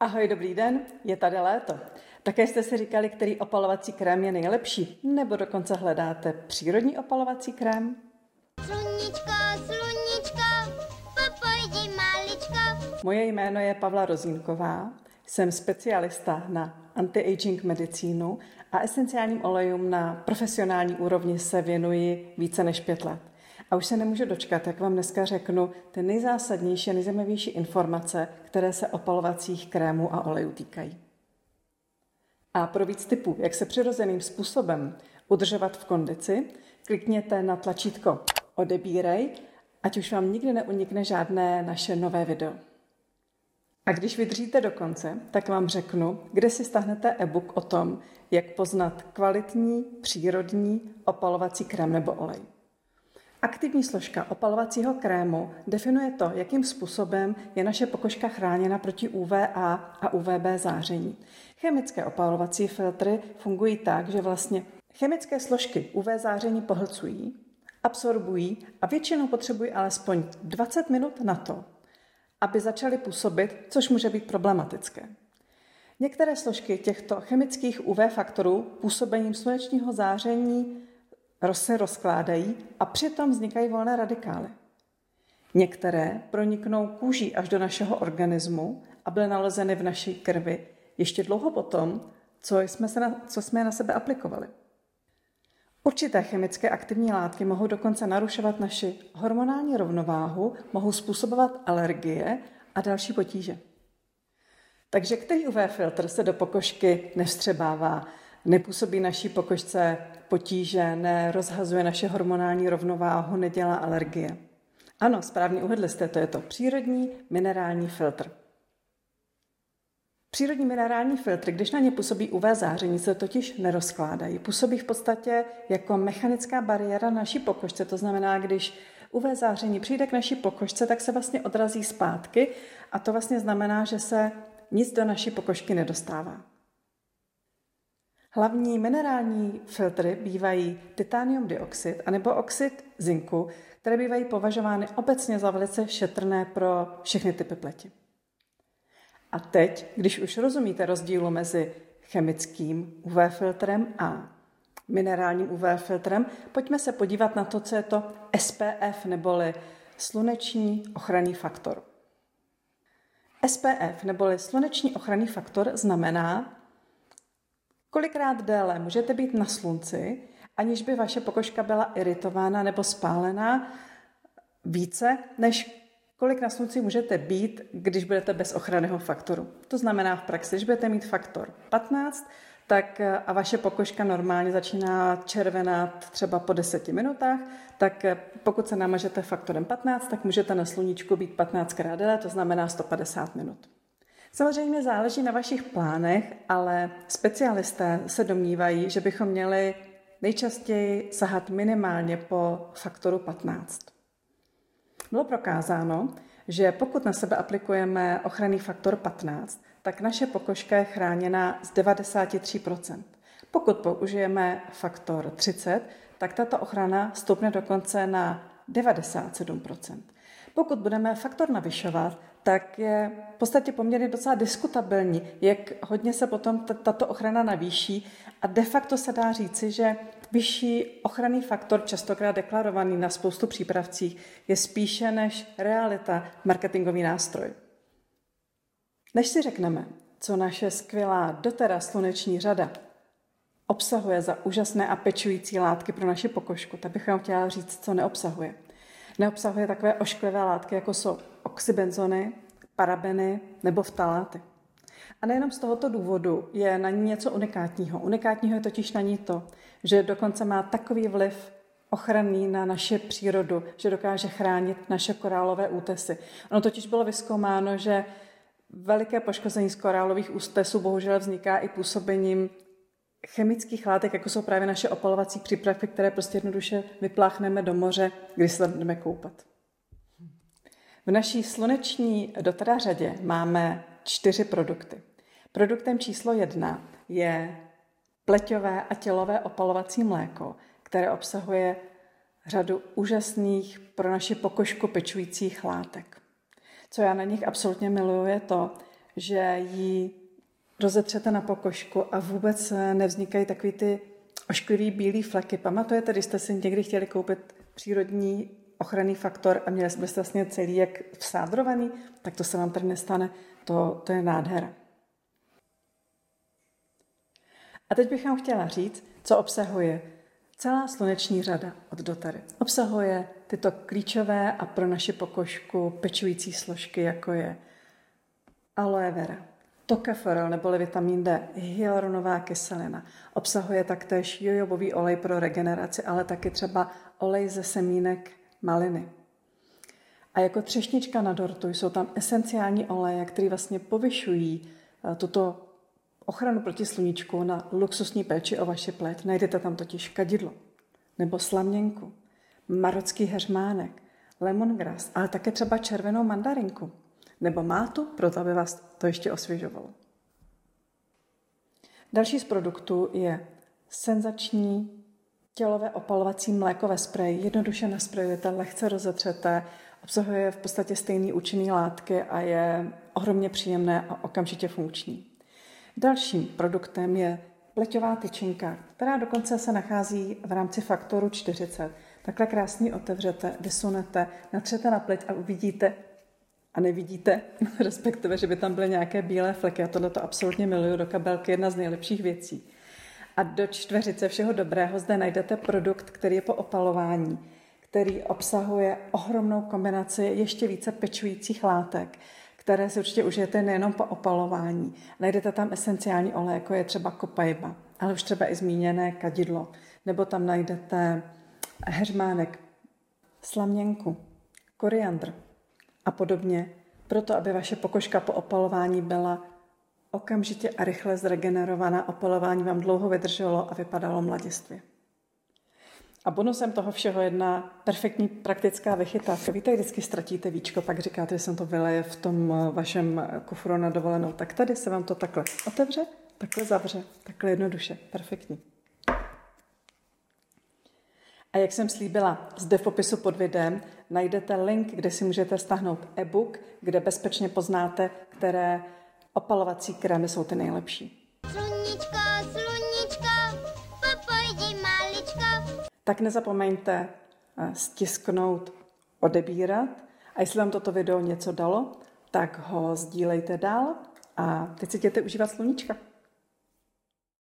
Ahoj, dobrý den, je tady léto. Také jste si říkali, který opalovací krém je nejlepší, nebo dokonce hledáte přírodní opalovací krém? Sluníčko, sluníčko, popojdi maličko. Moje jméno je Pavla Rozínková, jsem specialista na anti-aging medicínu a esenciálním olejům na profesionální úrovni se věnuji více než pět let. A už se nemůžu dočkat, jak vám dneska řeknu ty nejzásadnější a nejzajímavější informace, které se opalovacích krémů a olejů týkají. A pro víc typů, jak se přirozeným způsobem udržovat v kondici, klikněte na tlačítko odebírej, ať už vám nikdy neunikne žádné naše nové video. A když vydržíte do konce, tak vám řeknu, kde si stáhnete e-book o tom, jak poznat kvalitní, přírodní opalovací krém nebo olej. Aktivní složka opalovacího krému definuje to, jakým způsobem je naše pokožka chráněna proti UVA a UVB záření. Chemické opalovací filtry fungují tak, že vlastně chemické složky UV záření pohlcují, absorbují a většinou potřebují alespoň 20 minut na to, aby začaly působit, což může být problematické. Některé složky těchto chemických UV faktorů působením slunečního záření se rozkládají a přitom vznikají volné radikály. Některé proniknou kůží až do našeho organismu a byly nalezeny v naší krvi ještě dlouho potom, co jsme, se na, co jsme na sebe aplikovali. Určité chemické aktivní látky mohou dokonce narušovat naši hormonální rovnováhu, mohou způsobovat alergie a další potíže. Takže který UV filtr se do pokožky nevstřebává, nepůsobí naší pokožce potíže, nerozhazuje naše hormonální rovnováhu, nedělá alergie? Ano, správně uvedli jste, to je to přírodní minerální filtr. Přírodní minerální filtry, když na ně působí UV záření, se totiž nerozkládají. Působí v podstatě jako mechanická bariéra naší pokožce, to znamená, když UV záření přijde k naší pokožce, tak se vlastně odrazí zpátky a to vlastně znamená, že se nic do naší pokožky nedostává. Hlavní minerální filtry bývají titanium dioxid anebo oxid zinku, které bývají považovány obecně za velice šetrné pro všechny typy pleti. A teď, když už rozumíte rozdílu mezi chemickým UV filtrem a minerálním UV filtrem, pojďme se podívat na to, co je to SPF neboli sluneční ochranný faktor. SPF neboli sluneční ochranný faktor znamená, kolikrát déle můžete být na slunci, aniž by vaše pokožka byla iritována nebo spálená více než kolik na slunci můžete být, když budete bez ochranného faktoru. To znamená v praxi, když budete mít faktor 15, tak a vaše pokožka normálně začíná červenat třeba po 10 minutách, tak pokud se namažete faktorem 15, tak můžete na sluníčku být 15 krát déle, to znamená 150 minut. Samozřejmě záleží na vašich plánech, ale specialisté se domnívají, že bychom měli nejčastěji sahat minimálně po faktoru 15. Bylo prokázáno, že pokud na sebe aplikujeme ochranný faktor 15, tak naše pokožka je chráněna z 93%. Pokud použijeme faktor 30, tak tato ochrana stoupne dokonce na 97%. Pokud budeme faktor navyšovat, tak je v podstatě poměrně docela diskutabilní, jak hodně se potom tato ochrana navýší a de facto se dá říci, že vyšší ochranný faktor, častokrát deklarovaný na spoustu přípravcích, je spíše než realita marketingový nástroj. Než si řekneme, co naše skvělá dotera sluneční řada obsahuje za úžasné a pečující látky pro naši pokožku, tak bych vám chtěla říct, co neobsahuje. Neobsahuje takové ošklivé látky, jako jsou oxybenzony, parabeny nebo vtaláty. A nejenom z tohoto důvodu je na ní něco unikátního. Unikátního je totiž na ní to, že dokonce má takový vliv ochranný na naše přírodu, že dokáže chránit naše korálové útesy. Ono totiž bylo vyskoumáno, že veliké poškození z korálových útesů bohužel vzniká i působením chemických látek, jako jsou právě naše opalovací přípravky, které prostě jednoduše vypláchneme do moře, když se jdeme koupat. V naší sluneční dotada řadě máme čtyři produkty. Produktem číslo jedna je pleťové a tělové opalovací mléko, které obsahuje řadu úžasných pro naši pokožku pečujících látek. Co já na nich absolutně miluju je to, že ji rozetřete na pokožku a vůbec nevznikají takový ty ošklivý bílý fleky. Pamatujete, když jste si někdy chtěli koupit přírodní ochranný faktor a měli byste vlastně celý jak vsádrovaný, tak to se vám tady nestane. To, to je nádhera. A teď bych vám chtěla říct, co obsahuje celá sluneční řada od dotary. Obsahuje tyto klíčové a pro naši pokožku pečující složky, jako je aloe vera, tokaforel neboli vitamin D, hyaluronová kyselina. Obsahuje taktéž jojobový olej pro regeneraci, ale taky třeba olej ze semínek maliny. A jako třešnička na dortu jsou tam esenciální oleje, které vlastně povyšují eh, tuto ochranu proti sluníčku na luxusní péči o vaši pleť. Najdete tam totiž kadidlo nebo slaměnku, marocký heřmánek, lemongrass, ale také třeba červenou mandarinku nebo mátu, proto aby vás to ještě osvěžovalo. Další z produktů je senzační tělové opalovací mléko ve spreji. Jednoduše nasprejujete, lehce rozetřete, obsahuje v podstatě stejné účinné látky a je ohromně příjemné a okamžitě funkční. Dalším produktem je pleťová tyčinka, která dokonce se nachází v rámci faktoru 40. Takhle krásně otevřete, vysunete, natřete na pleť a uvidíte a nevidíte, respektive, že by tam byly nějaké bílé fleky. Já tohle to absolutně miluju do kabelky, jedna z nejlepších věcí. A do čtveřice všeho dobrého zde najdete produkt, který je po opalování, který obsahuje ohromnou kombinaci ještě více pečujících látek, které si určitě užijete nejenom po opalování. Najdete tam esenciální olej, jako je třeba kopajba, ale už třeba i zmíněné kadidlo. Nebo tam najdete heřmánek, slaměnku, koriandr a podobně, proto aby vaše pokožka po opalování byla okamžitě a rychle zregenerovaná, opalování vám dlouho vydrželo a vypadalo mladistvě. A bonusem toho všeho jedna perfektní praktická vychytávka. Víte, vždycky ztratíte víčko, pak říkáte, že jsem to vyleje v tom eh, vašem eh, kufru na dovolenou. Tak tady se vám to takhle otevře, takhle zavře, takhle jednoduše. Perfektní. A jak jsem slíbila, zde v popisu pod videem najdete link, kde si můžete stáhnout e-book, kde bezpečně poznáte, které opalovací krémy jsou ty nejlepší. Sluníčko, sluníčko, popojdi maličko. Tak nezapomeňte eh, stisknout odebírat a jestli vám toto video něco dalo, tak ho sdílejte dál a teď si jděte užívat sluníčka.